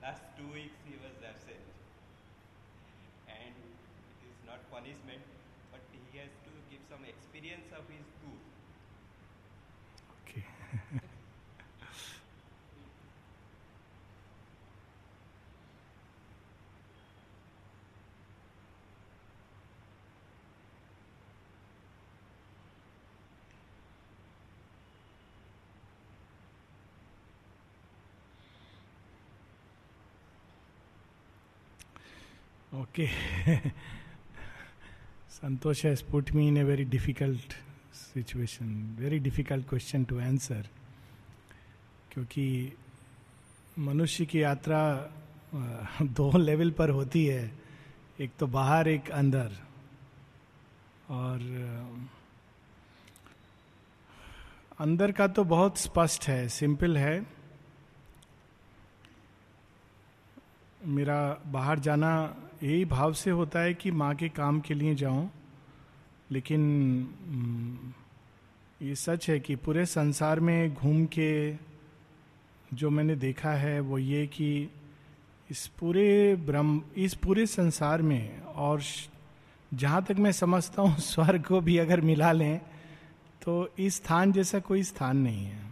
Last two weeks he was absent. And it is not punishment, but he has to give some experience of his tour. Okay Santosh है put me in a very difficult situation very difficult question to answer क्योंकि मनुष्य की यात्रा दो level पर होती है। एक तो बाहर, एक अंदर। और अंदर का तो बहुत स्पष्ट है सिंपल है। मेरा बाहर जाना यही भाव से होता है कि माँ के काम के लिए जाऊँ, लेकिन ये सच है कि पूरे संसार में घूम के जो मैंने देखा है वो ये कि इस पूरे ब्रह्म, इस पूरे संसार में और जहाँ तक मैं समझता हूँ स्वर्ग को भी अगर मिला लें तो इस स्थान जैसा कोई स्थान नहीं है।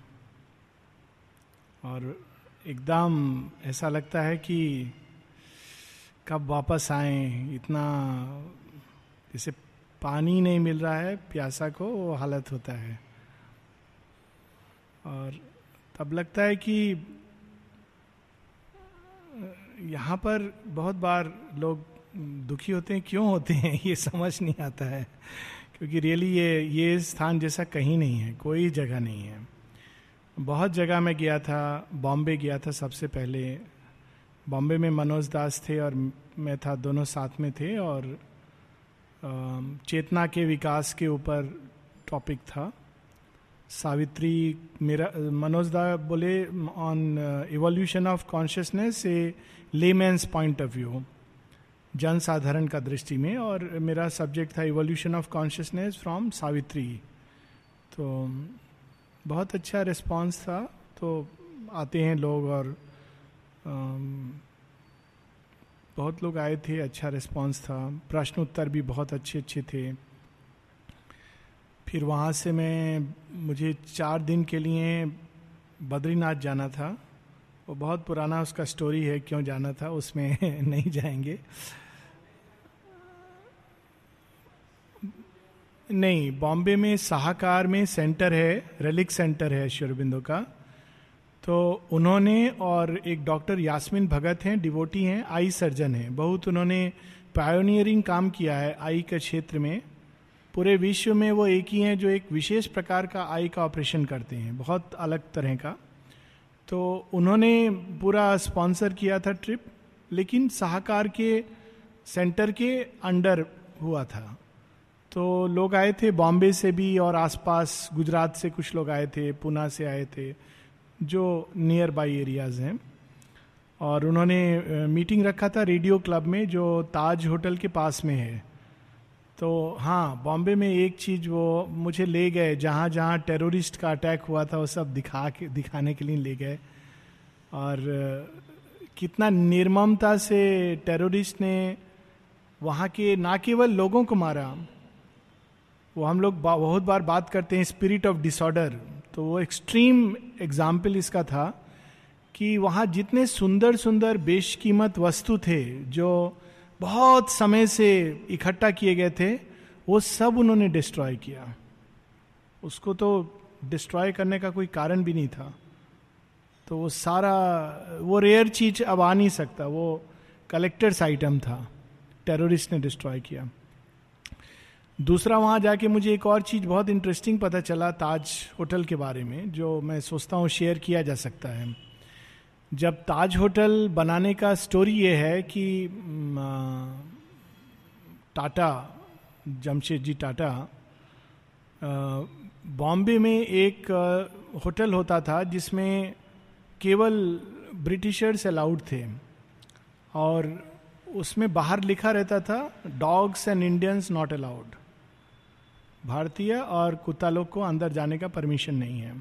और एकदम ऐसा लगता है कि कब वापस आए? इतना, जैसे पानी नहीं मिल रहा है, प्यासा को वो हालत होता है। और तब लगता है कि, यहाँ पर बहुत बार लोग दुखी होते हैं, क्यों होते हैं, ये समझ नहीं आता है। क्योंकि रियली ये ये स्थान जैसा कहीं नहीं है, कोई जगह नहीं है। बहुत जगह मैं गया था, बॉम्बे गया था सबसे पहले। बॉम्बे में मनोज दास थे और मैं था, दोनों साथ में थे और चेतना के विकास के ऊपर टॉपिक था। सावित्री, मेरा, मनोज दा बोले on evolution of consciousness a layman's point of view जन साधारण का दृष्टि में। और मेरा सब्जेक्ट था evolution of consciousness from Savitri. तो बहुत अच्छा रिस्पांस था। तो आते हैं लोग और बहुत लोग आए थे अच्छा रिस्पांस था। प्रश्न उत्तर भी बहुत अच्छे अच्छे थे। फिर वहाँ से मैं, मुझे चार दिन के लिए बद्रीनाथ जाना था। वो बहुत पुराना उसका स्टोरी है, क्यों जाना था, उसमें नहीं जाएँगे। नहीं, बॉम्बे में साहकार में सेंटर है रेलिक सेंटर है श्योरबिंदो का। तो उन्होंने और एक डॉक्टर यास्मिन भगत हैं, डिवोटी हैं, आई सर्जन हैं। बहुत उन्होंने पायोनियरिंग काम किया है आई के क्षेत्र में। पूरे विश्व में वो एक ही हैं जो एक विशेष प्रकार का आई का ऑपरेशन करते हैं, बहुत अलग तरह का। तो उन्होंने पूरा स्पॉन्सर किया था ट्रिप लेकिन सहाकार के सेंटर के अंडर हुआ था। तो लोग आए थे बॉम्बे से भी और आसपास गुजरात से कुछ लोग आए थे पूना से आए थे। जो नियर बाई एरियाज़ हैं। और उन्होंने मीटिंग रखा था रेडियो क्लब में जो ताज होटल के पास में है। तो हाँ बॉम्बे में एक चीज़ वो मुझे ले गए, जहाँ जहाँ टेररिस्ट का अटैक हुआ था, वो सब दिखा के, दिखाने के लिए ले गए। और कितना निर्ममता से टेररिस्ट ने वहाँ के ना केवल लोगों को मारा, वो हम लोग बहुत बार बात करते हैं स्पिरिट ऑफ़ डिसऑर्डर तो वो एक्सट्रीम एग्ज़ाम्पल इसका था कि वहाँ जितने सुंदर सुंदर बेशकीमत वस्तु थे, जो बहुत समय से इकट्ठा किए गए थे, वो सब उन्होंने डिस्ट्रॉय किया। उसको तो डिस्ट्रॉय करने का कोई कारण भी नहीं था। तो वो सारा, वो रेयर चीज़ अब आ नहीं सकता, वो कलेक्टर्स आइटम था। टेररिस्ट ने डिस्ट्रॉय किया। दूसरा वहाँ जाके मुझे एक और चीज़ बहुत इंटरेस्टिंग पता चला ताज होटल के बारे में, जो मैं सोचता हूँ शेयर किया जा सकता है। जब ताज होटल बनाने का स्टोरी ये है कि टाटा, जमशेद जी टाटा बॉम्बे में एक होटल होता था जिसमें केवल ब्रिटिशर्स अलाउड थे। और उसमें बाहर लिखा रहता था, dogs and Indians not allowed. भारतीय और कुत्ता लोग को अंदर जाने का परमिशन नहीं है।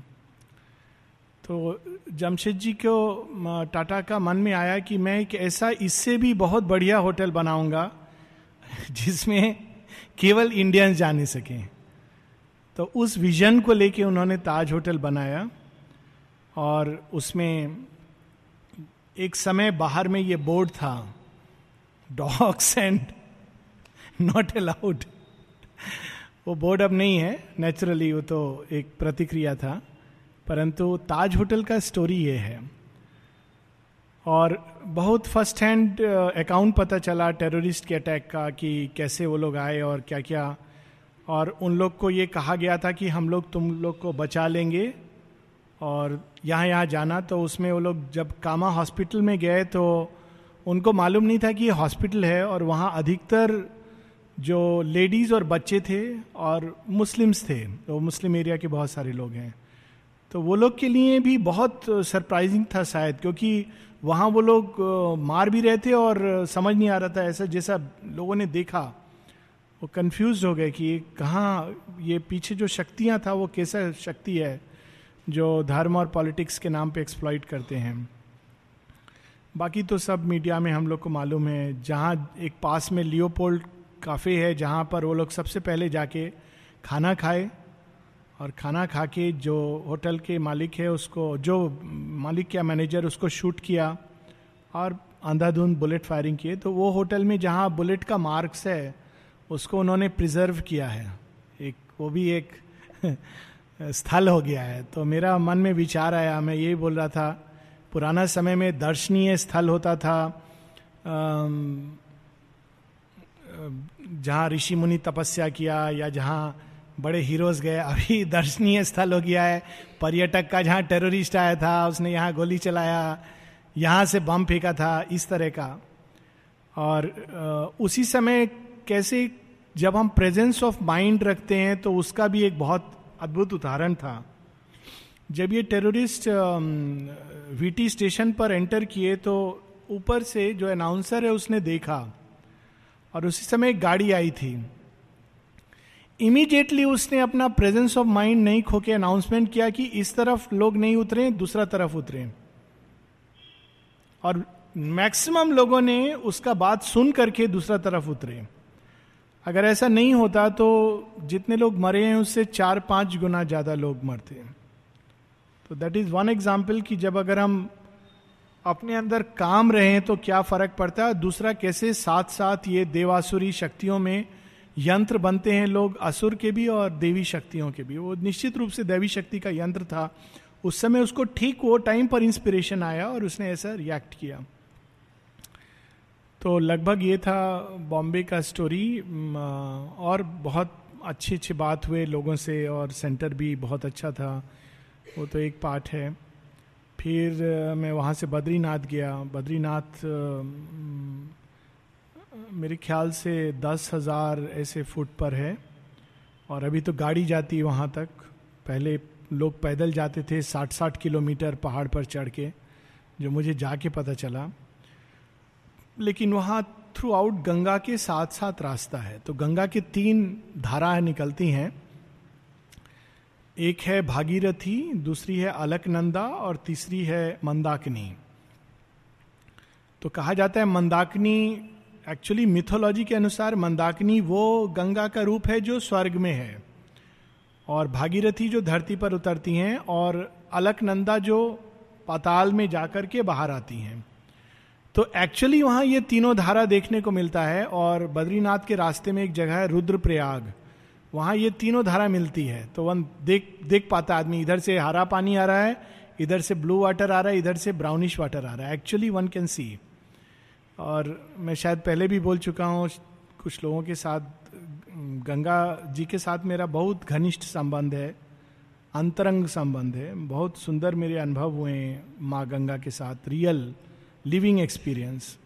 तो जमशेद जी को टाटा का मन में आया कि मैं एक ऐसा इससे भी बहुत बढ़िया होटल बनाऊँगा जिसमें केवल इंडियंस जा नहीं सके। तो उस विजन को लेके उन्होंने ताज होटल बनाया और उसमें एक समय बाहर में ये बोर्ड था डॉग्स एंड नॉट अलाउड वो बोर्ड अब नहीं है नेचुरली वो तो एक प्रतिक्रिया था, परंतु ताज होटल का स्टोरी ये है। और बहुत फ़र्स्ट हैंड अकाउंट पता चला टेररिस्ट के अटैक का कि कैसे वो लोग आए और क्या क्या। और उन लोग को ये कहा गया था कि हम लोग तुम लोग को बचा लेंगे और यहाँ यहाँ जाना। तो उसमें वो लोग जब कामा हॉस्पिटल में गए तो उनको मालूम नहीं था कि ये हॉस्पिटल है और वहाँ अधिकतर जो लेडीज़ और बच्चे थे और मुस्लिम्स थे तो मुस्लिम एरिया के बहुत सारे लोग हैं। तो वो लोग के लिए भी बहुत सरप्राइजिंग था शायद, क्योंकि वहाँ वो लोग मार भी रहे थे और समझ नहीं आ रहा था ऐसा जैसा लोगों ने देखा। वो कंफ्यूज हो गए कि कहाँ ये पीछे जो शक्तियाँ था, वो कैसा शक्ति है जो धर्म और पॉलिटिक्स के नाम पे एक्सप्लॉइट करते हैं। बाकी तो सब मीडिया में हम लोग को मालूम है, जहाँ एक पास में लियोपोल्ड काफ़े है जहाँ पर वो लोग सबसे पहले जाके खाना खाए और खाना खा के जो होटल के मालिक है उसको, जो मालिक या मैनेजर उसको शूट किया और अंधाधुंध बुलेट फायरिंग किए तो वो होटल में जहाँ बुलेट का मार्क्स है, उसको उन्होंने प्रिजर्व किया है। एक, वो भी एक स्थल हो गया है। तो मेरा मन में विचार आया, मैं यही बोल रहा था, पुराना समय में दर्शनीय स्थल होता था जहाँ ऋषि मुनि तपस्या किया या जहाँ बड़े हीरोज गए, अभी दर्शनीय स्थल हो गया है पर्यटक का जहाँ टेररिस्ट आया था, उसने यहाँ गोली चलाया, यहाँ से बम फेंका था, इस तरह का। और उसी समय कैसे जब हम प्रेजेंस ऑफ़ माइंड रखते हैं तो उसका भी एक बहुत अद्भुत उदाहरण था। जब ये टेररिस्ट वीटी स्टेशन पर एंटर किए तो ऊपर से जो अनाउंसर है, उसने देखा और उसी समय एक गाड़ी आई थी। इमीडिएटली उसने अपना प्रेजेंस ऑफ़ माइंड नहीं खो के अनाउंसमेंट किया कि इस तरफ़ लोग नहीं उतरे, दूसरा तरफ़ उतरे। और मैक्सिमम लोगों ने उसका बात सुन करके दूसरा तरफ़ उतरे। अगर ऐसा नहीं होता तो जितने लोग मरे हैं उससे चार पाँच गुना ज़्यादा लोग मरते तो दैट इज़ वन एग्ज़ाम्पल कि जब अगर हम अपने अंदर काम रहे तो क्या फ़र्क पड़ता है? दूसरा, कैसे साथ साथ ये देवासुरी शक्तियों में यंत्र बनते हैं लोग? असुर के भी और देवी शक्तियों के भी। वो निश्चित रूप से देवी शक्ति का यंत्र था। उस समय उसको ठीक वो टाइम पर इंस्पिरेशन आया और उसने ऐसा रिएक्ट किया। तो लगभग ये था बॉम्बे का स्टोरी और बहुत अच्छे अच्छे बात हुए लोगों से और सेंटर भी बहुत अच्छा था। वो तो एक पार्ट है। फिर मैं वहाँ से बद्रीनाथ गया। बद्रीनाथ मेरे ख्याल से दस हज़ार ऐसे फुट पर है। और अभी तो गाड़ी जाती है वहाँ तक। पहले लोग पैदल जाते थे साठ साठ किलोमीटर पहाड़ पर चढ़ के, जो मुझे जाके पता चला। लेकिन वहाँ थ्रू आउट गंगा के साथ साथ रास्ता है। तो गंगा के तीन धाराएँ निकलती हैं। एक है भागीरथी, दूसरी है अलकनंदा और तीसरी है मंदाकिनी। तो कहा जाता है मंदाकिनी एक्चुअली मिथोलॉजी के अनुसार मंदाकिनी वो गंगा का रूप है जो स्वर्ग में है। और भागीरथी जो धरती पर उतरती हैं और अलकनंदा जो पाताल में जाकर के बाहर आती हैं। तो एक्चुअली वहाँ ये तीनों धारा देखने को मिलता है और बद्रीनाथ के रास्ते में एक जगह है रुद्रप्रयाग। वहाँ ये तीनों धारा मिलती है। तो वन देख देख पाता आदमी, इधर से हरा पानी आ रहा है, इधर से ब्लू वाटर आ रहा है, इधर से ब्राउनिश वाटर आ रहा है। एक्चुअली वन कैन सी और मैं शायद पहले भी बोल चुका हूँ, कुछ लोगों के साथ, गंगा जी के साथ मेरा बहुत घनिष्ठ संबंध है, अंतरंग संबंध है। बहुत सुंदर मेरे अनुभव हुए हैं माँ गंगा के साथ रियल लिविंग एक्सपीरियंस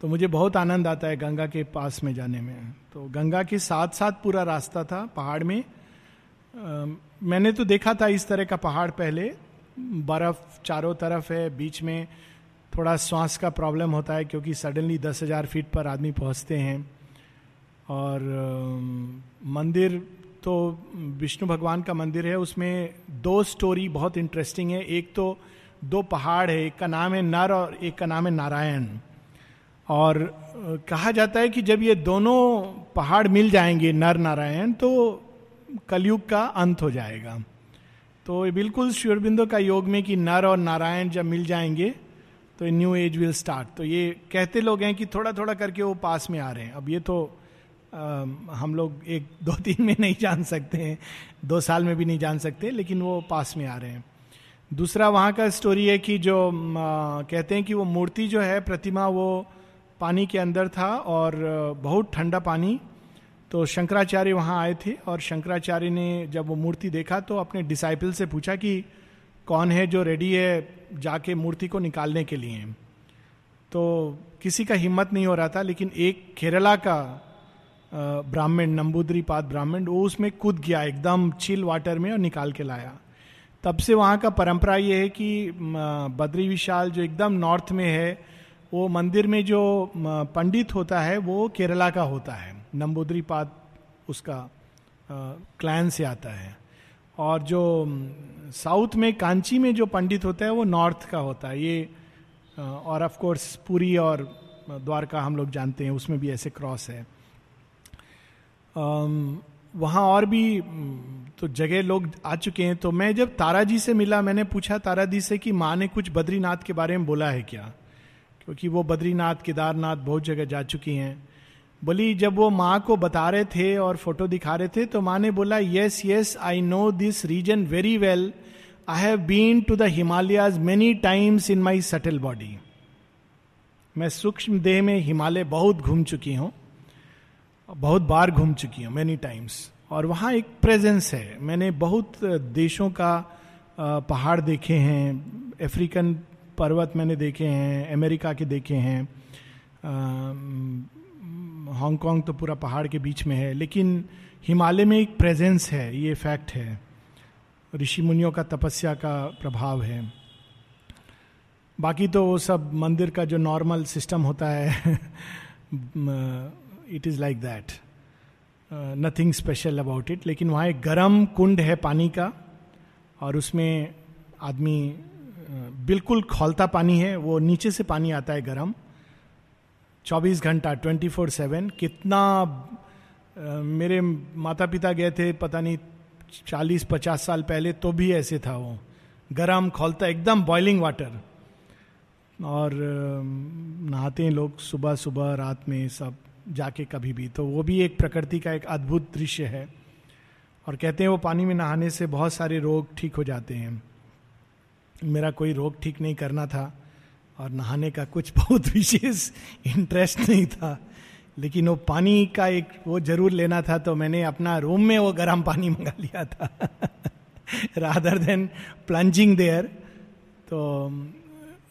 तो मुझे बहुत आनंद आता है गंगा के पास में जाने में। तो गंगा के साथ साथ पूरा रास्ता था पहाड़ में। आ, मैंने तो देखा था इस तरह का पहाड़ पहले। बर्फ़ चारों तरफ़ है बीच में थोड़ा श्वास का प्रॉब्लम होता है क्योंकि सडनली दस हज़ार फीट पर आदमी पहुँचते हैं। और आ, मंदिर तो विष्णु भगवान का मंदिर है उसमें दो स्टोरी बहुत इंटरेस्टिंग है। एक तो दो पहाड़ है एक का नाम है नर और एक का नाम है नारायण। और कहा जाता है कि जब ये दोनों पहाड़ मिल जाएँगे नर नारायण तो कलयुग का अंत हो जाएगा। तो ये बिल्कुल श्योरबिंदो का योग में कि नर और नारायण जब मिल जाएँगे तो न्यू एज विल स्टार्ट तो ये कहते लोग हैं कि थोड़ा थोड़ा करके वो पास में आ रहे हैं। अब ये तो आ, हम लोग एक दो तीन में नहीं जान सकते हैं दो साल में भी नहीं जान सकते लेकिन वो पास में आ रहे हैं। दूसरा वहाँ का स्टोरी है कि जो आ, कहते हैं कि वो मूर्ति जो है प्रतिमा वो पानी के अंदर था और बहुत ठंडा पानी। तो शंकराचार्य वहाँ आए थे और शंकराचार्य ने जब वो मूर्ति देखा तो अपने डिसाइपल से पूछा कि कौन है जो रेडी है जाके मूर्ति को निकालने के लिए। तो किसी का हिम्मत नहीं हो रहा था, लेकिन एक केरला का ब्राह्मण, नंबूदरी पाद ब्राह्मण, वो उसमें कूद गया, एकदम चिल वाटर में और निकाल के लाया। तब से वहाँ का परंपरा ये है कि बद्री विशाल जो एकदम नॉर्थ में है वो मंदिर में जो पंडित होता है, वो केरला का होता है। नंबूदरी पाद उसका क्लैन से आता है। और जो साउथ में कांची में जो पंडित होता है, वो नॉर्थ का होता है। ये और ऑफ़ कोर्स पुरी और द्वारका हम लोग जानते हैं, उसमें भी ऐसे क्रॉस है। वहाँ और भी तो जगह लोग आ चुके हैं। तो मैं जब तारा जी से मिला, मैंने पूछा तारा जी से कि माँ ने कुछ बद्रीनाथ के बारे में बोला है क्या? क्योंकि वो बद्रीनाथ, केदारनाथ बहुत जगह जा चुकी हैं। बोली, जब वो माँ को बता रहे थे और फ़ोटो दिखा रहे थे तो माँ ने बोला yes yes I know this region very well I have been to the Himalayas many times in my subtle body मैं सूक्ष्म देह में हिमालय बहुत घूम चुकी हूँ, बहुत बार घूम चुकी हूँ मेनी टाइम्स और वहाँ एक प्रेजेंस है। मैंने बहुत देशों का पहाड़ देखे हैं अफ्रीकन पर्वत मैंने देखे हैं, अमेरिका के देखे हैं हांगकांग तो पूरा पहाड़ के बीच में है, लेकिन हिमालय में एक प्रेजेंस है, ये फैक्ट है। ऋषि मुनियों का तपस्या का प्रभाव है। बाकी तो वो सब मंदिर का जो नॉर्मल सिस्टम होता है it is like that nothing special about it लेकिन वहाँ एक गर्म कुंड है पानी का, और उसमें आदमी बिल्कुल खोलता पानी है, वो नीचे से पानी आता है गर्म। 24 घंटा 24 फोर सेवन। कितना मेरे माता पिता गए थे, पता नहीं 40 50 साल पहले तो भी ऐसे था वो। गर्म, खोलता, एकदम बॉइलिंग वाटर और नहाते हैं लोग सुबह सुबह रात में सब जाके कभी भी। तो वो भी एक प्रकृति का एक अद्भुत दृश्य है। और कहते हैं वो पानी में नहाने से बहुत सारे रोग ठीक हो जाते हैं। मेरा कोई रोग ठीक नहीं करना था और नहाने का कुछ बहुत विशेष इंटरेस्ट नहीं था। लेकिन वो पानी का एक वो ज़रूर लेना था तो मैंने अपना रूम में वो गर्म पानी मंगा लिया था। रादर देन प्लंजिंग देयर तो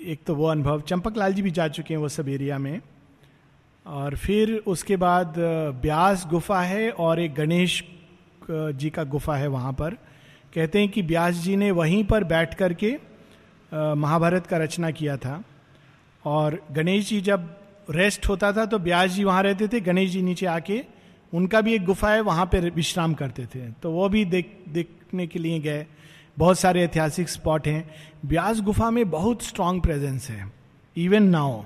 एक तो वो अनुभव। चंपक लाल जी भी जा चुके हैं वो सब एरिया में। और फिर उसके बाद ब्यास गुफा है और एक गणेश जी का गुफा है वहाँ पर। कहते हैं कि ब्यास जी ने वहीं पर बैठ करके महाभारत का रचना किया था। और गणेश जी जब रेस्ट होता था तो ब्यास जी वहाँ रहते थे, गणेश जी नीचे आके, उनका भी एक गुफा है, वहाँ पर विश्राम करते थे। तो वो भी देख, देखने के लिए गए। बहुत सारे ऐतिहासिक स्पॉट हैं। ब्यास गुफा में बहुत स्ट्रांग प्रेजेंस है। इवन नाउ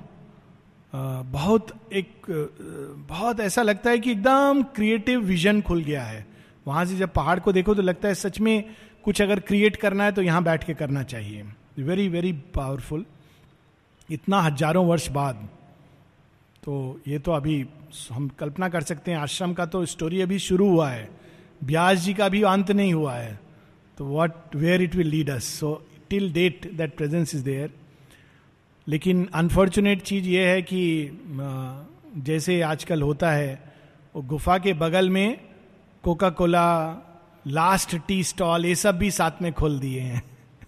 बहुत एक बहुत ऐसा लगता है कि एकदम क्रिएटिव विजन खुल गया है। वहाँ से जब पहाड़ को देखो तो लगता है सच में कुछ अगर क्रिएट करना है तो यहाँ बैठ के करना चाहिए। वेरी वेरी पावरफुल इतना हज़ारों वर्ष बाद तो ये तो अभी हम कल्पना कर सकते हैं, आश्रम का तो स्टोरी अभी शुरू हुआ है, ब्यास जी का भी अंत नहीं हुआ है तो what where it will lead us so till date that presence is there लेकिन अनफॉर्चुनेट चीज़ ये है कि जैसे आजकल होता है, वो गुफा के बगल में Coca Cola last tea stall ये सब भी साथ में खोल दिए हैं।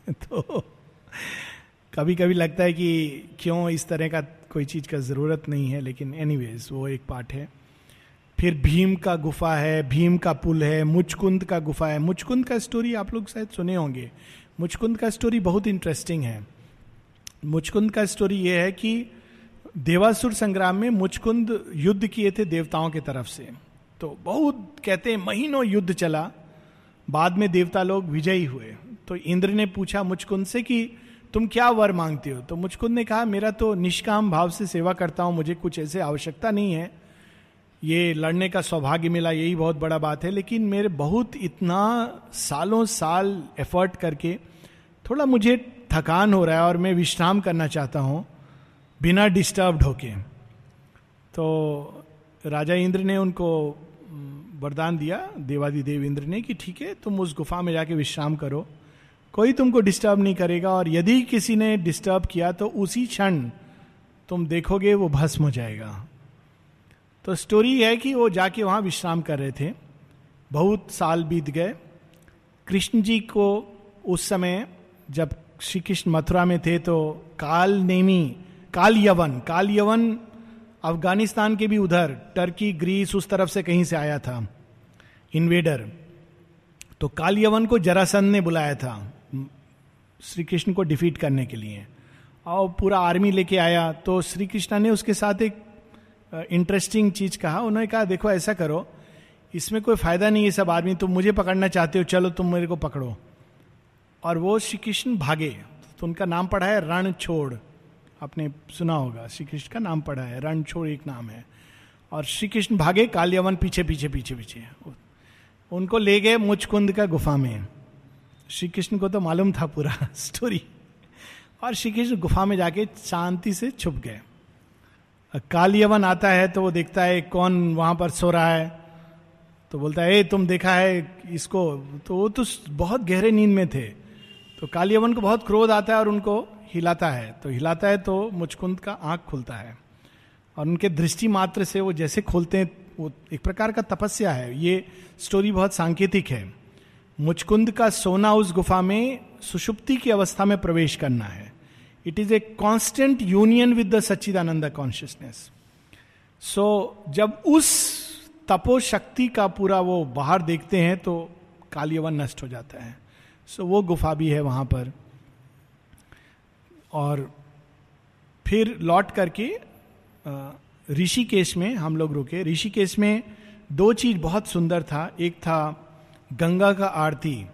तो कभी कभी लगता है कि क्यों इस तरह का कोई चीज़ का ज़रूरत नहीं है, लेकिन एनीवेज वो एक पार्ट है। फिर भीम का गुफा है, भीम का पुल है, मुचकुंद का गुफा है। मुचकुंद का स्टोरी आप लोग शायद सुने होंगे। मुचकुंद का स्टोरी बहुत इंटरेस्टिंग है। मुचकुंद का स्टोरी ये है कि देवासुर संग्राम में मुचकुंद युद्ध किए थे देवताओं की तरफ़ से। तो बहुत कहते हैं महीनों युद्ध चला। बाद में देवता लोग विजयी हुए। तो इंद्र ने पूछा मुचकुंद से कि तुम क्या वर मांगते हो? तो मुचकुंद ने कहा, मेरा तो निष्काम भाव से सेवा करता हूँ, मुझे कुछ ऐसे आवश्यकता नहीं है। ये लड़ने का सौभाग्य मिला, यही बहुत बड़ा बात है। लेकिन मेरे बहुत इतना सालों साल एफर्ट करके थोड़ा मुझे थकान हो रहा है और मैं विश्राम करना चाहता हूँ, बिना डिस्टर्ब्ड होके। तो राजा इंद्र ने उनको वरदान दिया, देवादिदेव इंद्र ने कि, ठीक है, तुम उस गुफा में जाके विश्राम करो। कोई तुमको डिस्टर्ब नहीं करेगा और यदि किसी ने डिस्टर्ब किया तो उसी क्षण तुम देखोगे वो भस्म हो जाएगा। तो स्टोरी है कि वो जाके वहाँ विश्राम कर रहे थे। बहुत साल बीत गए। कृष्ण जी को उस समय जब श्री कृष्ण मथुरा में थे तो काल नेमी काल यवन काल यवन अफ़गानिस्तान के भी उधर, टर्की, ग्रीस उस तरफ़ से कहीं से आया था। इन्वेडर। तो काल यवन को जरासंध ने बुलाया था। श्री कृष्ण को डिफीट करने के लिए। और पूरा आर्मी लेके आया तो श्री कृष्णा ने उसके साथ एक इंटरेस्टिंग चीज़ कहा। उन्होंने कहा, देखो, ऐसा करो, इसमें कोई फ़ायदा नहीं है सब आदमी, तुम मुझे पकड़ना चाहते हो, चलो तुम मेरे को पकड़ो। और वो श्री कृष्ण भागे। तो उनका नाम पड़ा है रण छोड़ आपने सुना होगा श्री कृष्ण का नाम पड़ा है रण छोड़ एक नाम है। और श्री कृष्ण भागे, कालियावन पीछे पीछे पीछे पीछे। उनको ले गए मुचकुंद का गुफा में। श्री कृष्ण को तो मालूम था पूरा स्टोरी और श्री कृष्ण गुफा में जाके शांति से छुप गए। कालियवन आता है तो वो देखता है, कौन वहाँ पर सो रहा है? तो बोलता है, ए, तुम देखा है इसको? तो वो तो बहुत गहरे नींद में थे। तो कालियवन को बहुत क्रोध आता है और उनको हिलाता है। तो हिलाता है तो मुचकुंद का आँख खुलता है। और उनके दृष्टि मात्र से वो जैसे खोलते हैं, वो एक प्रकार का तपस्या है। ये स्टोरी बहुत सांकेतिक है। मुचकुंद का सोना उस गुफा में सुषुप्ति की अवस्था में प्रवेश करना है। It is a constant union with the Sachchidananda consciousness so जब उस तपो शक्ति का पूरा वो बाहर देखते हैं तो कालियवन नष्ट हो जाता है। सो so, वो गुफा भी है वहाँ पर। और फिर लौट करके ऋषिकेश में हम लोग रुके। ऋषिकेश में दो चीज़ बहुत सुंदर था। एक था गंगा का आरती।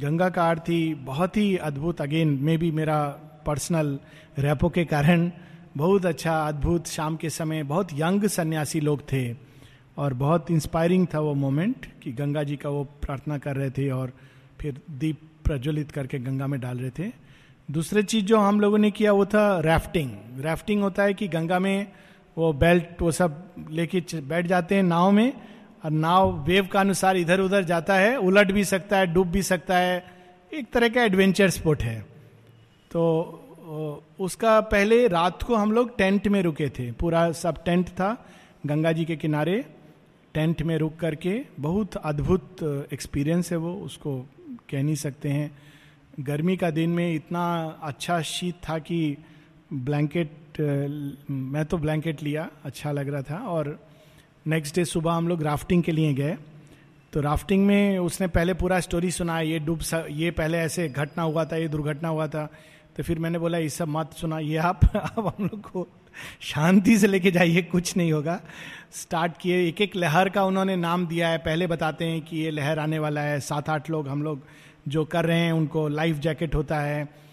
गंगा का आरती बहुत ही अद्भुत। अगेन मे भी मेरा पर्सनल रैपो के कारण बहुत अच्छा अद्भुत शाम के समय बहुत यंग सन्यासी लोग थे और बहुत इंस्पायरिंग था वो मोमेंट कि गंगा जी का वो प्रार्थना कर रहे थे और फिर दीप प्रज्वलित करके गंगा में डाल रहे थे। दूसरी चीज़ जो हम लोगों ने किया वो था राफ्टिंग राफ्टिंग होता है कि गंगा में वो बेल्ट वो सब लेके बैठ जाते हैं नाव में और नाव वेव का अनुसार इधर उधर जाता है, उलट भी सकता है, डूब भी सकता है। एक तरह का एडवेंचर स्पोर्ट है। तो उसका पहले रात को हम लोग टेंट में रुके थे। पूरा सब टेंट था, गंगा जी के किनारे। टेंट में रुक करके बहुत अद्भुत एक्सपीरियंस है वो, उसको कह नहीं सकते हैं। गर्मी का दिन में इतना अच्छा शीत था कि ब्लैंकेट मैं तो ब्लैंकेट लिया अच्छा लग रहा था। और नेक्स्ट डे सुबह हम लोग राफ्टिंग के लिए गए। तो राफ्टिंग में उसने पहले पूरा स्टोरी सुना ये डूब सा, ये पहले ऐसे घटना हुआ था, ये दुर्घटना हुआ था। तो फिर मैंने बोला, ये सब मत सुना, ये आप अब हम लोग को शांति से लेके जाइए, कुछ नहीं होगा। स्टार्ट किए एक एक लहर का उन्होंने नाम दिया है। पहले बताते हैं कि ये लहर आने वाला है, सात आठ लोग हम लोग जो कर रहे हैं, उनको लाइफ जैकेट होता है।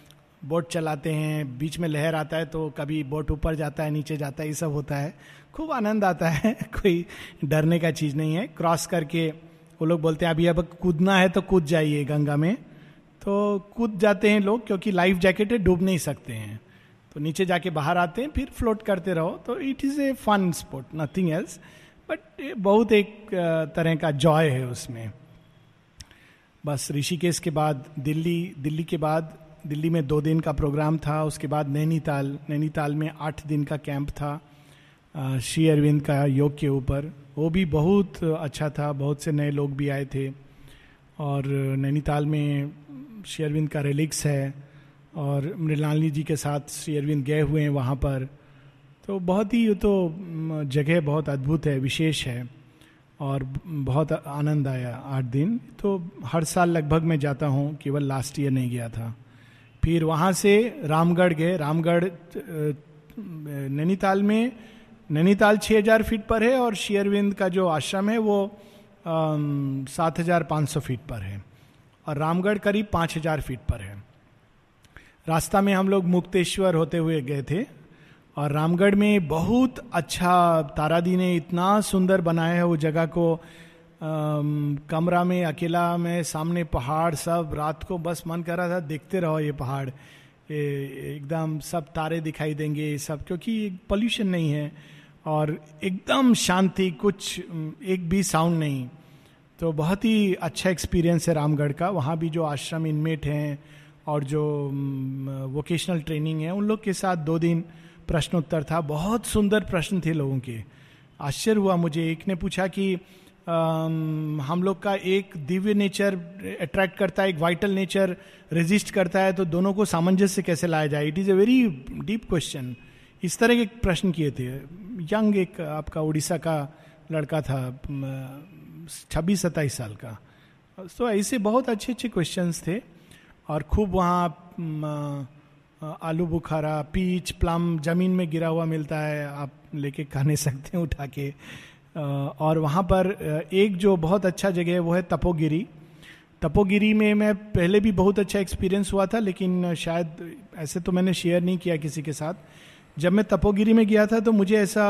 बोट चलाते हैं, बीच में लहर आता है तो कभी बोट ऊपर जाता है, नीचे जाता है, ये सब होता है। खूब आनंद आता है, कोई डरने का चीज़ नहीं है। क्रॉस करके वो लोग बोलते हैं, अभी अब कूदना है तो कूद जाइए गंगा में। तो कूद जाते हैं लोग क्योंकि लाइफ जैकेट डूब नहीं सकते हैं। तो नीचे जाके बाहर आते हैं, फिर फ्लोट करते रहो। तो it is a fun sport, nothing else. But बहुत एक तरह का जॉय है उसमें। बस ऋषिकेश के बाद, दिल्ली दिल्ली के बाद दिल्ली में दो दिन का प्रोग्राम था, उसके बाद नैनीताल नैनीताल में आठ दिन का कैंप था श्री अरविंद का योग के ऊपर। वो भी बहुत अच्छा था, बहुत से नए लोग भी आए थे। और नैनीताल में श्री अरविंद का रिलिक्स है, और मृणालिनी जी के साथ श्री अरविंद गए हुए हैं वहाँ पर। तो बहुत ही तो जगह बहुत अद्भुत है, विशेष है, और बहुत आनंद आया आठ दिन। तो हर साल लगभग मैं जाता हूँ, केवल लास्ट ईयर नहीं गया था। फिर वहाँ से रामगढ़ गए। रामगढ़ नैनीताल में, नैनीताल 6000 फीट पर है और शेयरविंद का जो आश्रम है वो सात हज़ार पाँच सौ फीट पर है और रामगढ़ करीब पाँच हज़ार फीट पर है। रास्ता में हम लोग मुक्तेश्वर होते हुए गए थे और रामगढ़ में बहुत अच्छा तारादी ने इतना सुंदर बनाया है वो जगह को। कमरा में, अकेला में, सामने पहाड़ सब, रात को बस मन कर रहा था, देखते रहो ये पहाड़। एकदम सब तारे दिखाई देंगे ये सब, क्योंकि पोल्यूशन नहीं है और एकदम शांति, कुछ एक भी साउंड नहीं। तो बहुत ही अच्छा एक्सपीरियंस है रामगढ़ का। वहाँ भी जो आश्रम इनमेट हैं और जो वोकेशनल ट्रेनिंग है, उन लोग के साथ दो दिन प्रश्नोत्तर था। बहुत सुंदर प्रश्न थे लोगों के। आश्चर्य हुआ मुझे। एक ने पूछा कि हम लोग का एक दिव्य नेचर अट्रैक्ट करता है, एक वाइटल नेचर रेजिस्ट करता है तो दोनों को सामंजस्य कैसे लाया जाए? It is a very deep question इस तरह के प्रश्न किए थे। यंग एक आपका उड़ीसा का लड़का था छब्बीस सत्ताईस साल का। तो ऐसे बहुत अच्छे अच्छे क्वेश्चंस थे, और खूब वहाँ आलू बुखारा पीच प्लम ज़मीन में गिरा हुआ मिलता है, आप लेके खा नहीं सकते हैं उठा के। और वहाँ पर एक जो बहुत अच्छा जगह है, वो है तपोगिरी। तपोगिरी में मैं पहले भी बहुत अच्छा एक्सपीरियंस हुआ था, लेकिन शायद ऐसे तो मैंने शेयर नहीं किया किसी के साथ। जब मैं तपोगिरी में गया था तो मुझे ऐसा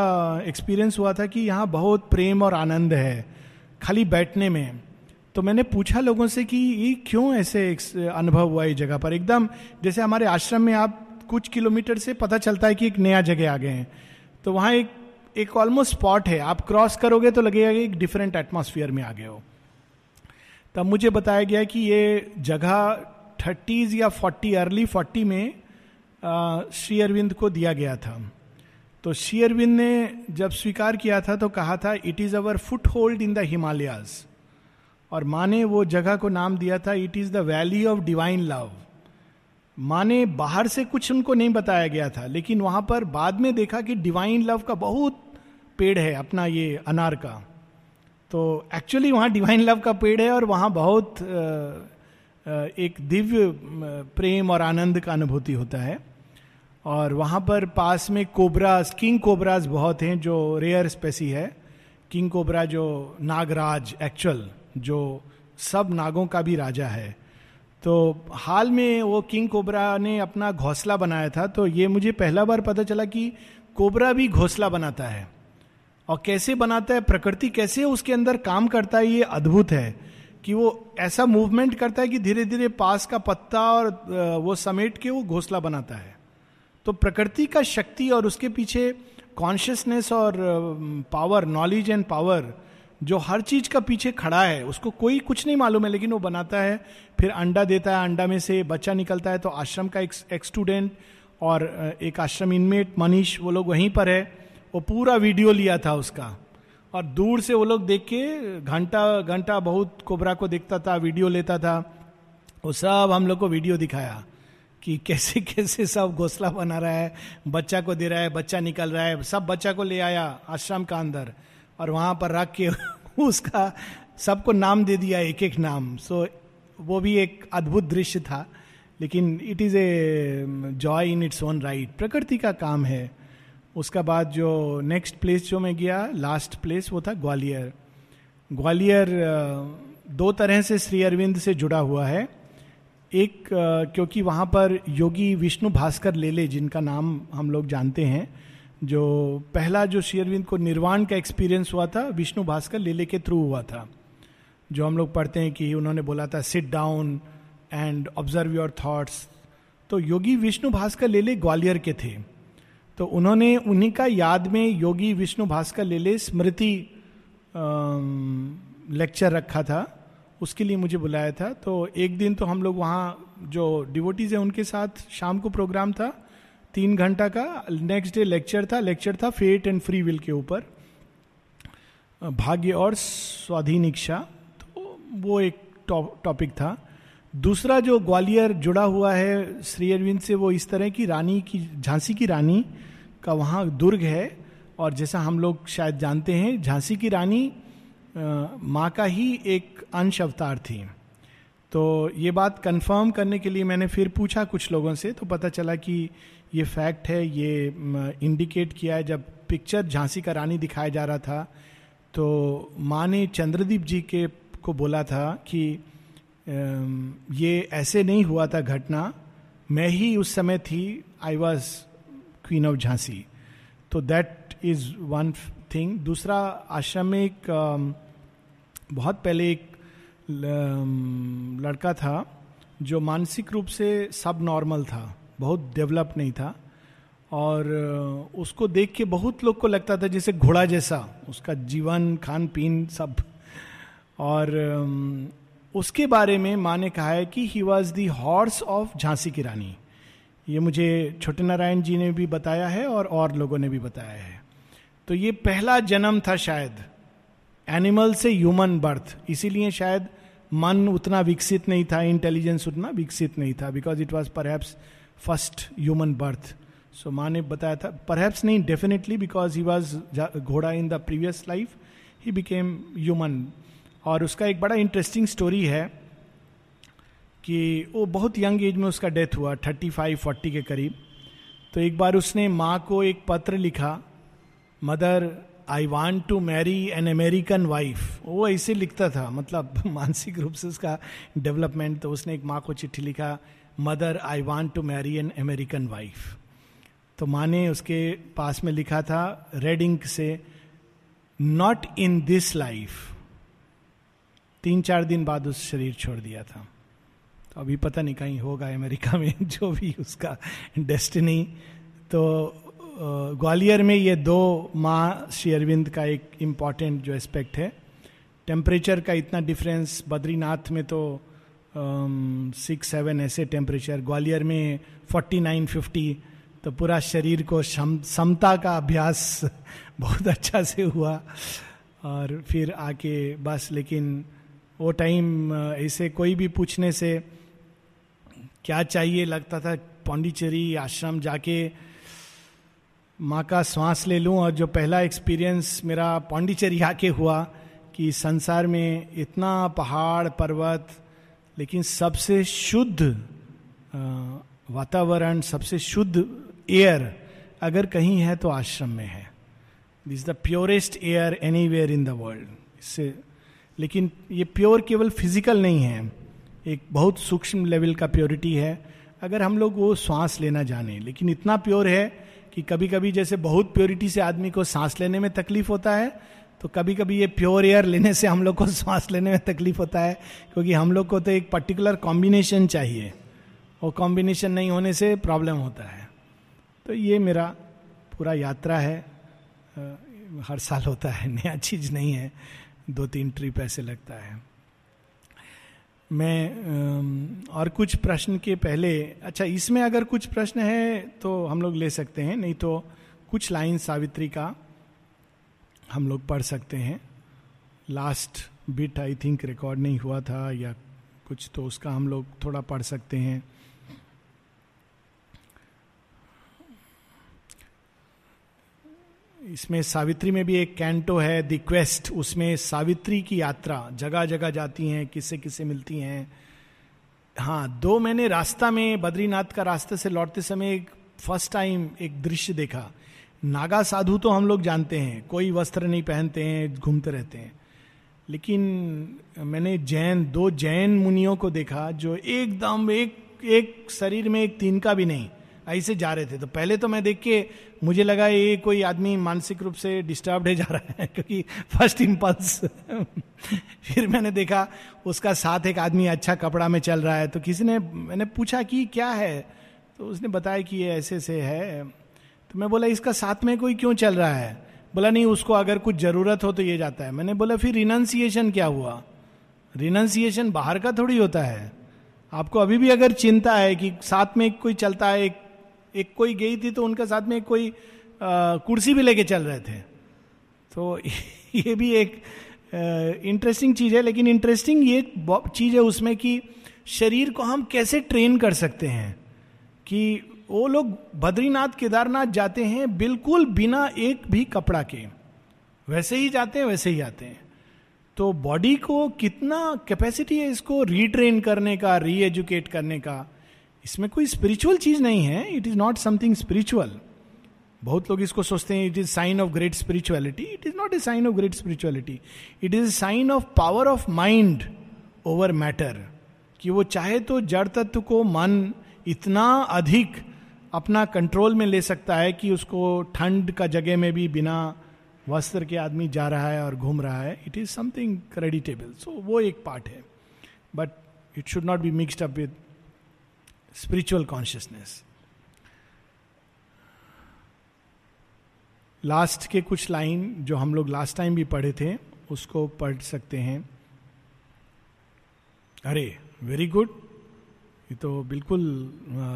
एक्सपीरियंस हुआ था कि यहाँ बहुत प्रेम और आनंद है, खाली बैठने में। तो मैंने पूछा लोगों से कि ये क्यों ऐसे अनुभव हुआ इस जगह पर? एकदम, जैसे हमारे आश्रम में आप कुछ किलोमीटर से पता चलता है कि एक नया जगह आ गए हैं। तो वहाँ एक एक ऑलमोस्ट स्पॉट है। आप क्रॉस करोगे तो लगेगा एक डिफरेंट एटमोसफियर में आ गए हो। तब मुझे बताया गया कि ये जगह थर्टीज या फोर्टी अर्ली फोर्टी में श्री अरविंद को दिया गया था। तो श्री अरविंद ने जब स्वीकार किया था तो कहा था it is our foothold in the Himalayas और माँ ने वो जगह को नाम दिया था it is the valley of divine love माँ ने बाहर से कुछ उनको नहीं बताया गया था, लेकिन वहाँ पर बाद में देखा कि डिवाइन लव का बहुत पेड़ है अपना ये अनार का। तो एक्चुअली वहाँ डिवाइन लव का पेड़ है और वहाँ बहुत एक दिव्य प्रेम और आनंद का अनुभूति होता है। और वहाँ पर पास में कोबराज किंग कोबराज बहुत हैं जो रेयर स्पेसी है। किंग कोबरा जो नागराज एक्चुअल जो सब नागों का भी राजा है। तो हाल में वो किंग कोबरा ने अपना घोंसला बनाया था तो ये मुझे पहला बार पता चला कि कोबरा भी घोंसला बनाता है। और कैसे बनाता है, प्रकृति कैसे उसके अंदर काम करता है, ये अद्भुत है कि वो ऐसा मूवमेंट करता है कि धीरे धीरे पास का पत्ता और वो समेट के वो घोंसला बनाता है। तो प्रकृति का शक्ति और उसके पीछे कॉन्शियसनेस और पावर नॉलेज एंड पावर जो हर चीज़ का पीछे खड़ा है उसको कोई कुछ नहीं मालूम है लेकिन वो बनाता है फिर अंडा देता है अंडा में से बच्चा निकलता है तो आश्रम का एक, स्टूडेंट और एक आश्रम इनमेट मनीष वो लोग वहीं पर है वो पूरा वीडियो लिया था उसका। और दूर से वो लोग देख के घंटा घंटा बहुत कोबरा को देखता था वीडियो लेता था वो सब हम लोग को वीडियो दिखाया कि कैसे कैसे सब घोसला बना रहा है बच्चा को दे रहा है बच्चा निकल रहा है सब बच्चा को ले आया आश्रम का अंदर। और वहाँ पर रख के उसका सबको नाम दे दिया एक एक नाम। सो वो भी एक अद्भुत दृश्य था, लेकिन it is a joy in its own right प्रकृति का काम है। उसका बाद जो नेक्स्ट प्लेस जो मैं गया लास्ट प्लेस वो था ग्वालियर। ग्वालियर दो तरह से श्री अरविंद से जुड़ा हुआ है। एक क्योंकि वहाँ पर योगी विष्णु भास्कर लेले, जिनका नाम हम लोग जानते हैं जो पहला जो शेयरविंद को निर्वाण का एक्सपीरियंस हुआ था, विष्णु भास्कर लेले के थ्रू हुआ था, जो हम लोग पढ़ते हैं कि उन्होंने बोला था sit down and observe your thoughts तो योगी विष्णु भास्कर लेले ग्वालियर के थे। तो उन्होंने उन्हीं का याद में योगी विष्णु भास्कर लेले स्मृति लेक्चर रखा था। उसके लिए मुझे बुलाया था। तो एक दिन तो हम लोग वहाँ जो डिवोटीज हैं उनके साथ शाम को प्रोग्राम था। तीन घंटा का नेक्स्ट डे लेक्चर था। लेक्चर था फेट एंड फ्री विल के ऊपर। भाग्य और स्वाधीन इच्छा तो वो एक टॉपिक था। दूसरा जो ग्वालियर जुड़ा हुआ है श्री अरविंद से, वो इस तरह की रानी की, झांसी की रानी का वहाँ दुर्ग है। और जैसा हम लोग शायद जानते हैं, झांसी की रानी माँ का ही एक अंश अवतार थी। तो ये बात कंफर्म करने के लिए मैंने फिर पूछा कुछ लोगों से तो पता चला कि ये फैक्ट है, ये इंडिकेट किया है, जब पिक्चर झांसी का रानी दिखाया जा रहा था तो माँ ने चंद्रदीप जी के, को बोला था कि ये ऐसे नहीं हुआ था घटना, मैं ही उस समय थी I was queen of Jhansi. तो दैट इज़ वन थिंग दूसरा, आश्रम में एक बहुत पहले एक लड़का था, जो मानसिक रूप से सब नॉर्मल था। बहुत डेवलप नहीं था। और उसको देख के बहुत लोग को लगता था जैसे घोड़ा जैसा, उसका जीवन खान पीन सब। और उसके बारे में माँ ने कहा है कि he was the horse of Jhansi की रानी। ये मुझे छोटे नारायण जी ने भी बताया है और और लोगों ने भी बताया है। तो ये पहला जन्म था शायद। एनिमल से ह्यूमन बर्थ इसीलिए शायद मन उतना विकसित नहीं था इंटेलिजेंस उतना विकसित नहीं था because it was perhaps first human birth so माँ ने बताया था परहैप्स नहीं डेफिनेटली बिकॉज़ ही वॉज़ घोड़ा in the previous life he became human और उसका एक बड़ा इंटरेस्टिंग स्टोरी है कि वो बहुत यंग एज में उसका डेथ हुआ थर्टी फाइव फोर्टी के करीब। तो एक बार उसने माँ को एक पत्र लिखा, mother I want to marry an American wife वो ऐसे लिखता था मतलब मानसिक रूप से उसका डेवलपमेंट तो उसने एक माँ को चिट्ठी लिखा mother I want to marry an American wife तो माँ ने उसके पास में लिखा था रेड इंक से नॉट इन दिस लाइफ तीन चार दिन बाद उस शरीर छोड़ दिया था। तो अभी पता नहीं कहीं होगा अमेरिका में, जो भी उसका डेस्टिनी तो ग्वालियर में ये दो माँ, श्री अरविंद का एक इंपॉर्टेंट जो एस्पेक्ट है। टेम्परेचर का इतना डिफरेंस बद्रीनाथ में तो सिक्स सेवन ऐसे टेम्परेचर ग्वालियर में फोर्टी नाइन फिफ्टी तो पूरा शरीर को समता का अभ्यास बहुत अच्छा से हुआ। और फिर आके बस, लेकिन वो टाइम ऐसे कोई भी पूछने से क्या चाहिए, लगता था पौंडीचेरी आश्रम जाके माँ का श्वास ले लूँ। और जो पहला एक्सपीरियंस मेरा पौंडीचेरी आके हुआ कि संसार में इतना पहाड़, पर्वत लेकिन सबसे शुद्ध वातावरण, सबसे शुद्ध एयर अगर कहीं है तो आश्रम में है। This the purest air anywhere in the world इससे, लेकिन ये प्योर केवल फ़िज़िकल नहीं है। एक बहुत सूक्ष्म लेवल का प्योरिटी है। अगर हम लोग वो सांस लेना जाने, लेकिन इतना प्योर है कि कभी कभी जैसे बहुत प्योरिटी से आदमी को सांस लेने में तकलीफ़ होता है तो कभी कभी ये प्योर एयर लेने से हम लोग को सांस लेने में तकलीफ़ होता है, क्योंकि हम लोग को तो एक पर्टिकुलर कॉम्बिनेशन चाहिए। वो कॉम्बिनेशन नहीं होने से प्रॉब्लम होता है। तो ये मेरा पूरा यात्रा है। हर साल होता है, नया चीज़ नहीं है। दो तीन ट्रिप ऐसे लगता है। मैं और कुछ प्रश्न के पहले अच्छा इसमें अगर कुछ प्रश्न है तो हम लोग ले सकते हैं, नहीं तो कुछ लाइन सावित्री का। हम लोग पढ़ सकते हैं। Last bit I think record नहीं हुआ था या कुछ तो उसका हम लोग थोड़ा पढ़ सकते हैं। इसमें सावित्री में भी एक कैंटो है द क्वेस्ट उसमें सावित्री की यात्रा जगह जगह जाती हैं किससे किससे मिलती हैं। हाँ दो मैंने रास्ता में बद्रीनाथ का रास्ते से लौटते समय एक फ़र्स्ट टाइम एक दृश्य देखा। नागा साधु तो हम लोग जानते हैं, कोई वस्त्र नहीं पहनते हैं, घूमते रहते हैं। लेकिन मैंने जैन, दो जैन मुनियों को देखा जो एकदम एक एक शरीर में एक तीन का भी नहीं, ऐसे जा रहे थे। तो पहले तो मैं देख के मुझे लगा ये कोई आदमी मानसिक रूप से डिस्टर्ब है, जा रहा है, क्योंकि फ़र्स्ट इम्पल्स फिर मैंने देखा उसका साथ एक आदमी अच्छा कपड़ा में चल रहा है। तो किसी ने, मैंने पूछा कि क्या है? तो उसने बताया कि ये ऐसे से है। तो मैं बोला, इसका साथ में कोई क्यों चल रहा है? बोला, नहीं, उसको अगर कुछ ज़रूरत हो तो ये जाता है। मैंने बोला, फिर रिनाउंसिएशन क्या हुआ? रिनाउंसिएशन बाहर का थोड़ी होता है। आपको अभी भी अगर चिंता है कि साथ में एक कोई चलता है, एक एक कोई गई थी तो उनके साथ में कोई कुर्सी भी लेके चल रहे थे। तो ये भी एक इंटरेस्टिंग चीज़ है, लेकिन इंटरेस्टिंग ये चीज़ है उसमें कि शरीर को हम कैसे ट्रेन कर सकते हैं कि वो लोग बद्रीनाथ केदारनाथ जाते हैं बिल्कुल बिना एक भी कपड़ा के। वैसे ही जाते हैं, वैसे ही आते हैं। तो बॉडी को कितना कैपेसिटी है इसको रीट्रेन करने का री एजुकेट करने का? इसमें कोई स्पिरिचुअल चीज़ नहीं है। It is not something spiritual बहुत लोग इसको सोचते हैं it is sign of great spirituality it is not a sign of great spirituality it is sign of power of mind over matter कि वो चाहे तो जड़ तत्व को मन इतना अधिक अपना कंट्रोल में ले सकता है कि उसको ठंड का जगह में भी बिना वस्त्र के आदमी जा रहा है और घूम रहा है। It is something creditable so वो एक पार्ट है। But it should not be mixed up with spiritual consciousness last के कुछ लाइन जो हम लोग लास्ट टाइम भी पढ़े थे, उसको पढ़ सकते हैं। अरे वेरी गुड ये तो बिल्कुल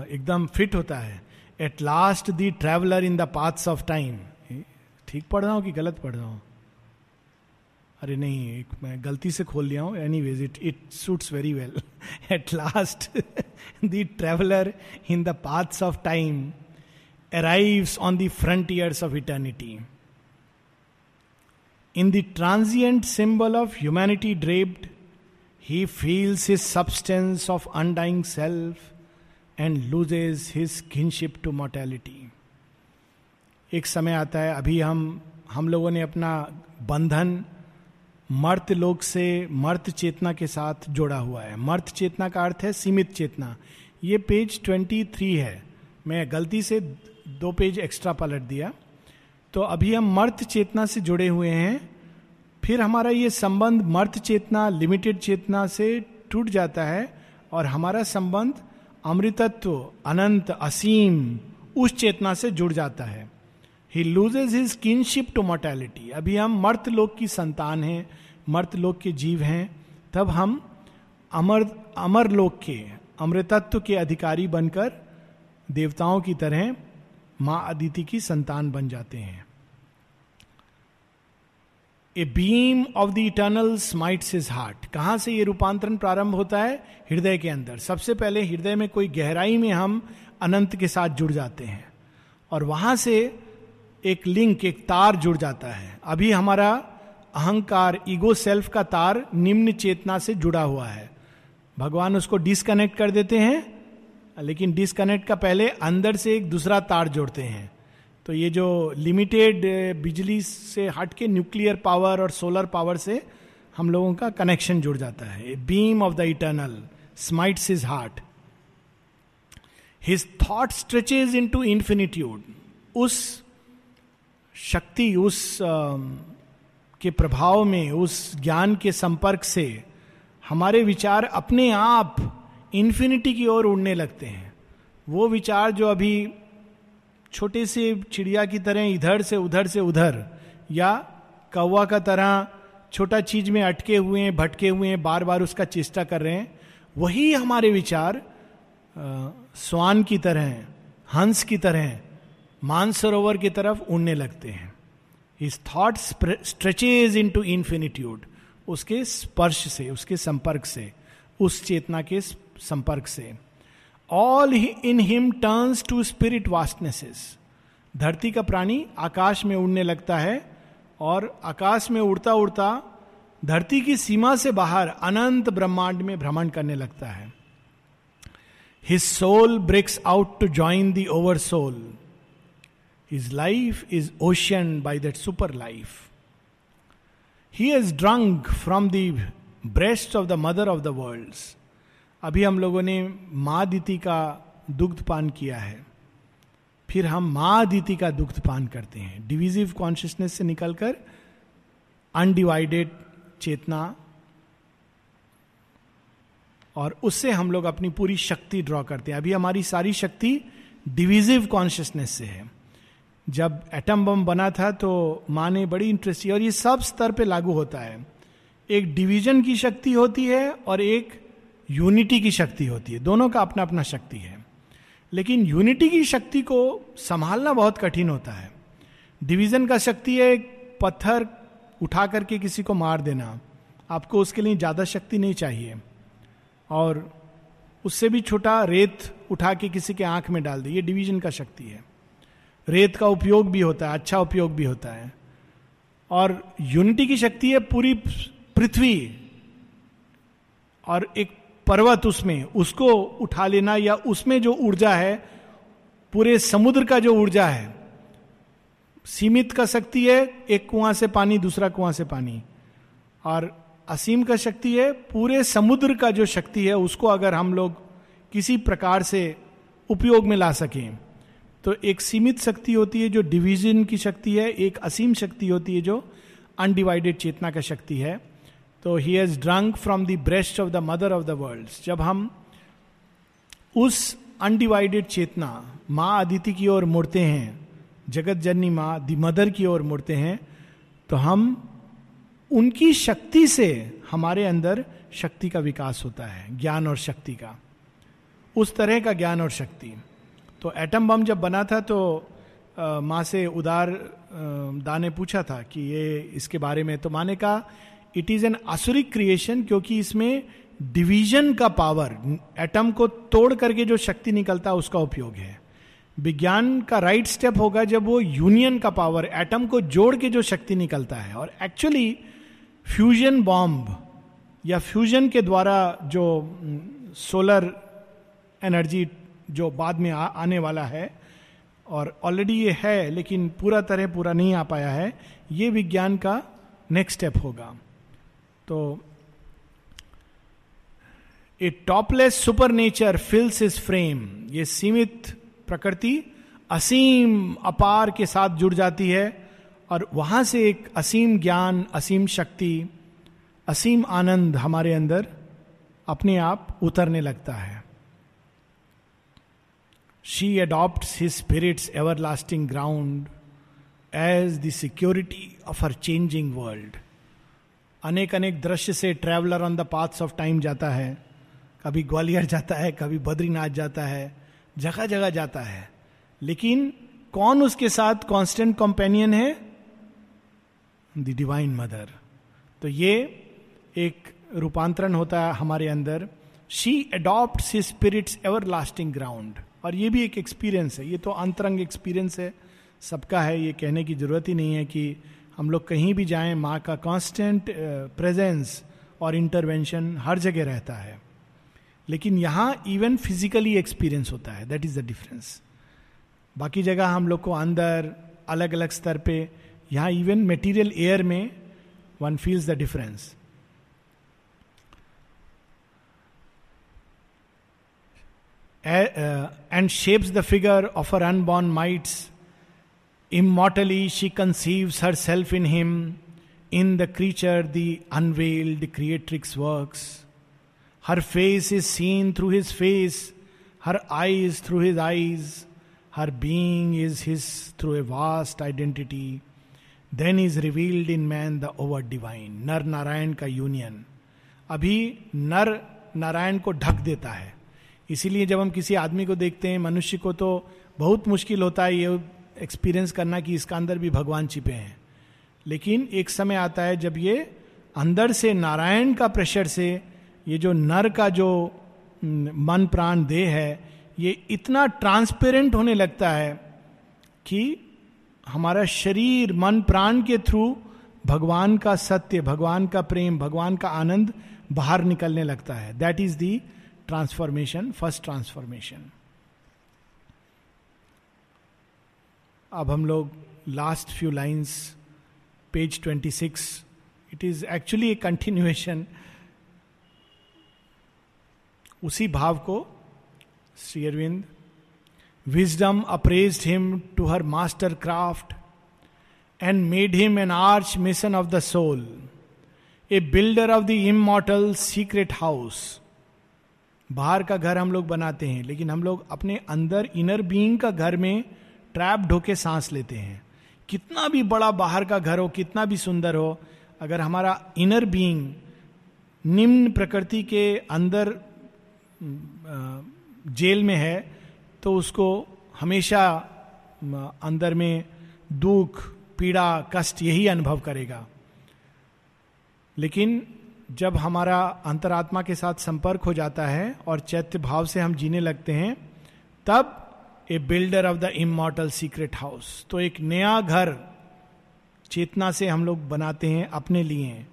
एकदम फिट होता है। At last the traveller in the paths of time ठीक पढ़ रहा हूँ कि गलत पढ़ रहा हूँ? अरे नहीं, एक मैं गलती से खोल लिया हूँ। Anyways it it suits very well at last the traveller in the paths of time arrives on the frontiers of eternity in the symbol of humanity draped he feels his substance of undying self and loses his kinship to mortality. एक समय आता है, अभी हम हम लोगों ने अपना बंधन मर्त लोक से मर्त चेतना के साथ जोड़ा हुआ है। मर्त चेतना का अर्थ है सीमित चेतना। ये पेज 23 है। मैं गलती से दो पेज एक्स्ट्रा पलट दिया। तो अभी हम मर्त चेतना से जुड़े हुए हैं। फिर हमारा ये संबंध मर्त चेतना लिमिटेड चेतना से टूट जाता है और हमारा संबंध अमृतत्व, अनंत, असीम, उस चेतना से जुड़ जाता है। He loses his kinship to mortality अभी हम मर्त लोक की संतान हैं, मर्त लोक के जीव हैं, तब हम अमर अमर लोक के, अमृतत्व के अधिकारी बनकर देवताओं की तरह माँ अदिति की संतान बन जाते हैं। A beam of the eternal smites his heart कहाँ से ये रूपांतरण प्रारंभ होता है? हृदय के अंदर। सबसे पहले हृदय में कोई गहराई में हम अनंत के साथ जुड़ जाते हैं। और वहाँ से एक लिंक, एक तार जुड़ जाता है। अभी हमारा अहंकार, ईगो सेल्फ का तार निम्न चेतना से जुड़ा हुआ है। भगवान उसको डिसकनेक्ट कर देते हैं, लेकिन डिसकनेक्ट का पहले अंदर से एक दूसरा तार जोड़ते हैं। तो ये जो लिमिटेड बिजली से हट के न्यूक्लियर पावर और सोलर पावर से हम लोगों का कनेक्शन जुड़ जाता है। Beam of the eternal smites his heart his thought stretches into infinitude उस शक्ति, उस के प्रभाव में, उस ज्ञान के संपर्क से हमारे विचार अपने आप इंफिनिटी की ओर उड़ने लगते हैं। वो विचार जो अभी छोटे से चिड़िया की तरह इधर से उधर से उधर, या कौवा का तरह छोटा चीज़ में अटके हुए हैं, भटके हुए हैं बार बार उसका चेष्टा कर रहे हैं, वही हमारे विचार स्वान की तरह हैं, हंस की तरह हैं, मानसरोवर की तरफ़ उड़ने लगते हैं। इस thought stretches into infinitude उसके स्पर्श से, उसके संपर्क से, उस चेतना के संपर्क से। All in him turns to spirit vastnesses धरती का प्राणी आकाश में उड़ने लगता है और आकाश में उड़ता उड़ता धरती की सीमा से बाहर अनंत ब्रह्मांड में भ्रमण करने लगता है। His soul breaks out to join the over soul his life is ocean by that super life he is drunk from the breast of the mother of the worlds अभी हम लोगों ने माँ दीति का दुग्ध पान किया है। फिर हम माँ दीति का दुग्ध पान करते हैं। डिविजिव कॉन्शियसनेस से निकलकर अनडिवाइडेड चेतना और उससे हम लोग अपनी पूरी शक्ति ड्रॉ करते हैं। अभी हमारी सारी शक्ति डिविजिव कॉन्शियसनेस से है। जब एटम बम बना था तो माँ ने बड़ी इंटरेस्ट और ये सब स्तर पे लागू होता है। एक डिवीज़न की शक्ति होती है और एक यूनिटी की शक्ति होती है। दोनों का अपना अपना शक्ति है। लेकिन यूनिटी की शक्ति को संभालना बहुत कठिन होता है। डिवीज़न का शक्ति है एक पत्थर उठा करके किसी को मार देना। आपको उसके लिए ज़्यादा शक्ति नहीं चाहिए। और उससे भी छोटा रेत उठा के किसी के आँख में डाल दे, ये डिवीज़न का शक्ति है। रेत का उपयोग भी होता है अच्छा उपयोग भी होता है। और यूनिटी की शक्ति है पूरी पृथ्वी। और एक पर्वत उसमें, उसको उठा लेना या उसमें जो ऊर्जा है, पूरे समुद्र का जो ऊर्जा है, सीमित का शक्ति है, एक कुआँ से पानी, दूसरा कुआँ से पानी। और असीम का शक्ति है, पूरे समुद्र का जो शक्ति है, उसको अगर हम लोग किसी प्रकार से उपयोग में ला सकें तो एक सीमित शक्ति होती है जो डिवीज़न की शक्ति है, एक असीम शक्ति होती है जो अनडिवाइडेड चेतना का शक्ति है। तो he has drunk from the breast of the mother of the world जब हम उस अनडिवाइडेड चेतना, माँ अदिति की ओर मुड़ते हैं जगत जननी माँ दी मदर की ओर मुड़ते हैं तो हम उनकी शक्ति से हमारे अंदर शक्ति का विकास होता है, ज्ञान और शक्ति का। उस तरह का ज्ञान और शक्ति। तो एटम बम जब बना था तो माँ से उदार दा ने पूछा था कि ये इसके बारे में तो माँ ने कहा it is an asuric creation क्योंकि इसमें डिवीज़न का पावर एटम को तोड़ करके जो शक्ति निकलता है उसका उपयोग है। विज्ञान का राइट right स्टेप होगा जब वो यूनियन का पावर एटम को जोड़ के जो शक्ति निकलता है। और एक्चुअली फ्यूजन बॉम्ब या फ्यूजन के द्वारा जो सोलर एनर्जी जो बाद में आ, आने वाला है और ऑलरेडी ये है लेकिन पूरा तरह पूरा नहीं आ पाया है ये विज्ञान का नेक्स्ट स्टेप होगा। तो a topless super nature fills is frame ये सीमित प्रकृति असीम अपार के साथ जुड़ जाती है और वहाँ से एक असीम ज्ञान, असीम शक्ति, असीम आनंद हमारे अंदर अपने आप उतरने लगता है। She adopt spirits everlasting ground as the security of her changing world अनेक अनेक दृश्य से traveller on the paths of time जाता है। कभी ग्वालियर जाता है, कभी बद्रीनाथ जाता है जगह जगह जाता है। लेकिन कौन उसके साथ कांस्टेंट कंपेनियन है? द डिवाइन मदर तो ये एक रूपांतरण होता है हमारे अंदर। She adopt spirits everlasting ground और ये भी एक एक्सपीरियंस है। ये तो अंतरंग एक्सपीरियंस है। सबका है। ये कहने की ज़रूरत ही नहीं है कि हम लोग कहीं भी जाएँ, माँ का कांस्टेंट प्रेजेंस और इंटरवेंशन हर जगह रहता है। लेकिन यहाँ इवन फिजिकली एक्सपीरियंस होता है दैट इज़ द डिफरेंस बाकी जगह हम लोग को अंदर अलग अलग स्तर पे, यहाँ इवन मेटीरियल एयर में one feels the difference and shapes the figure of our unborn mights she conceives herself in him in the creature the unveiled creatrix works Her face is seen through his face, her eyes through his eyes, her being is his through a vast identity. Then is revealed in man the over divine. नर नारायण का union अभी नर नारायण को ढक देता है इसीलिए जब हम किसी आदमी को देखते हैं मनुष्य को तो बहुत मुश्किल होता है ये एक्सपीरियंस करना कि इसका अंदर भी भगवान छिपे हैं। लेकिन एक समय आता है जब ये अंदर से नारायण का प्रेशर से, ये जो नर का जो मन प्राण देह है, ये इतना ट्रांसपेरेंट होने लगता है कि हमारा शरीर, मन प्राण के थ्रू भगवान का सत्य, भगवान का प्रेम, भगवान का आनंद बाहर निकलने लगता है। That is the transformation first transformation अब हम लोग last few lines page twenty six it is actually a continuation उसी भाव को Shri Aurobindo wisdom appraise him to her master craft and made him an archmason of the soul a builder of the immortal secret house बाहर का घर हम लोग बनाते हैं, लेकिन हम लोग अपने अंदर इनर बीइंग का घर में ट्रैप ढोके सांस लेते हैं। कितना भी बड़ा बाहर का घर हो, कितना भी सुंदर हो, अगर हमारा इनर बीइंग निम्न प्रकृति के अंदर जेल में है तो उसको हमेशा अंदर में दुख, पीड़ा, कष्ट यही अनुभव करेगा। लेकिन जब हमारा अंतरात्मा के साथ संपर्क हो जाता है और चैत्य भाव से हम जीने लगते हैं, तब a builder of the immortal secret house तो एक नया घर चेतना से हम लोग बनाते हैं अपने लिए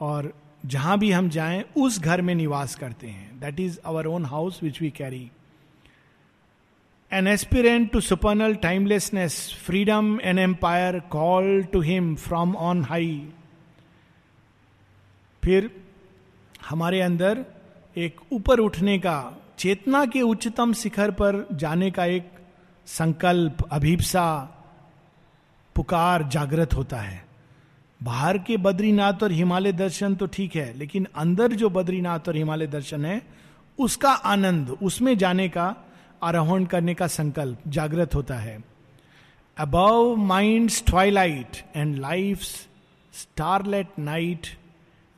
और जहाँ भी हम जाएँ, उस घर में निवास करते हैं। That is our own house which we carry an aspirant to supernal timelessness freedom and empire call to him from on high फिर हमारे अंदर एक ऊपर उठने का चेतना के उच्चतम शिखर पर जाने का एक संकल्प, अभिप्सा, पुकार जागृत होता है। बाहर के बद्रीनाथ और हिमालय दर्शन तो ठीक है, लेकिन अंदर जो बद्रीनाथ और हिमालय दर्शन है, उसका आनंद, उसमें जाने का, आरोहण करने का संकल्प जागृत होता है। Above mind twilight and life starlit night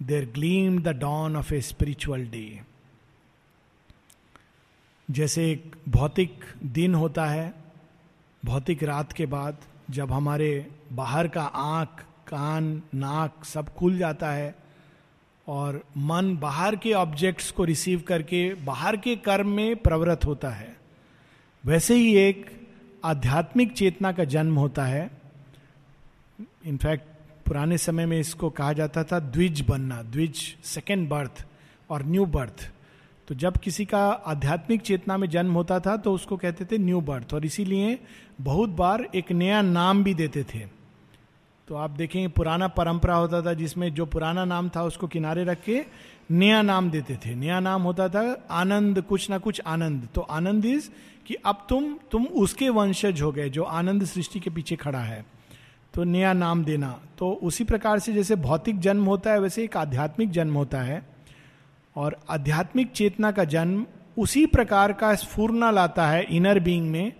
there gleam the dawn of a spiritual day जैसे एक भौतिक दिन होता है, भौतिक रात के बाद जब हमारे बाहर का आँख, कान, नाक सब खुल जाता है और मन बाहर के ऑब्जेक्ट्स को रिसीव करके बाहर के कर्म में प्रवृत्त होता है, वैसे ही एक आध्यात्मिक चेतना का जन्म होता है। इनफैक्ट पुराने समय में इसको कहा जाता था, द्विज बनना, द्विज सेकेंड बर्थ और न्यू बर्थ तो जब किसी का आध्यात्मिक चेतना में जन्म होता था तो उसको कहते थे न्यू बर्थ और इसीलिए बहुत बार एक नया नाम भी देते थे। तो आप देखेंगे पुराना परंपरा होता था जिसमें जो पुराना नाम था, उसको किनारे रख के नया नाम देते थे। नया नाम होता था आनंद, कुछ ना कुछ आनंद। तो आनंद इज़ कि अब तुम तुम उसके वंशज हो गए, जो आनंद सृष्टि के पीछे खड़ा है। तो नया नाम देना। तो उसी प्रकार से जैसे भौतिक जन्म होता है, वैसे एक आध्यात्मिक जन्म होता है। और आध्यात्मिक चेतना का जन्म उसी प्रकार का स्फूर्णा लाता है इनर बीइंग में,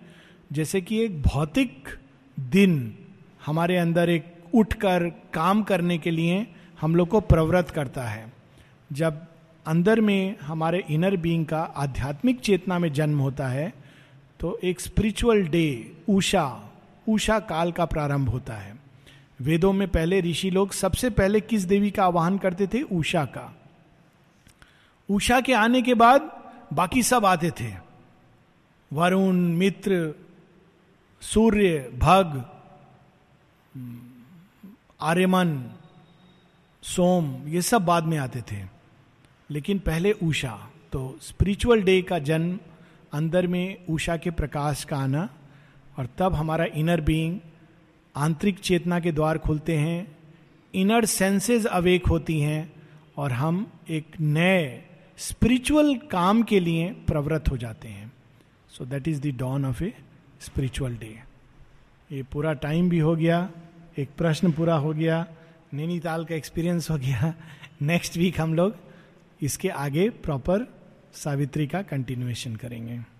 जैसे कि एक भौतिक दिन हमारे अंदर एक उठकर काम करने के लिए हम लोग को प्रवृत्त करता है। जब अंदर में हमारे इनर बीइंग का आध्यात्मिक चेतना में जन्म होता है तो एक स्पिरिचुअल डे उषा उषा काल का प्रारंभ होता है। वेदों में पहले ऋषि लोग सबसे पहले किस देवी का आवाहन करते थे? उषा का। उषा के आने के बाद बाकी सब आते थे। वरुण, मित्र, सूर्य, भग, आर्यमन, सोम, ये सब बाद में आते थे। लेकिन पहले उषा तो स्पिरिचुअल डे का जन्म अंदर में उषा के प्रकाश का आना और तब हमारा इनर बीइंग आंतरिक चेतना के द्वार खुलते हैं इनर सेंसेस अवेक होती हैं और हम एक नए स्पिरिचुअल काम के लिए प्रवृत्त हो जाते हैं। So that is the dawn of a spiritual day ये पूरा टाइम भी हो गया, एक प्रश्न पूरा हो गया, नैनीताल का एक्सपीरियंस हो गया। नेक्स्ट वीक हम लोग इसके आगे प्रॉपर सावित्री का कंटिन्यूएशन करेंगे।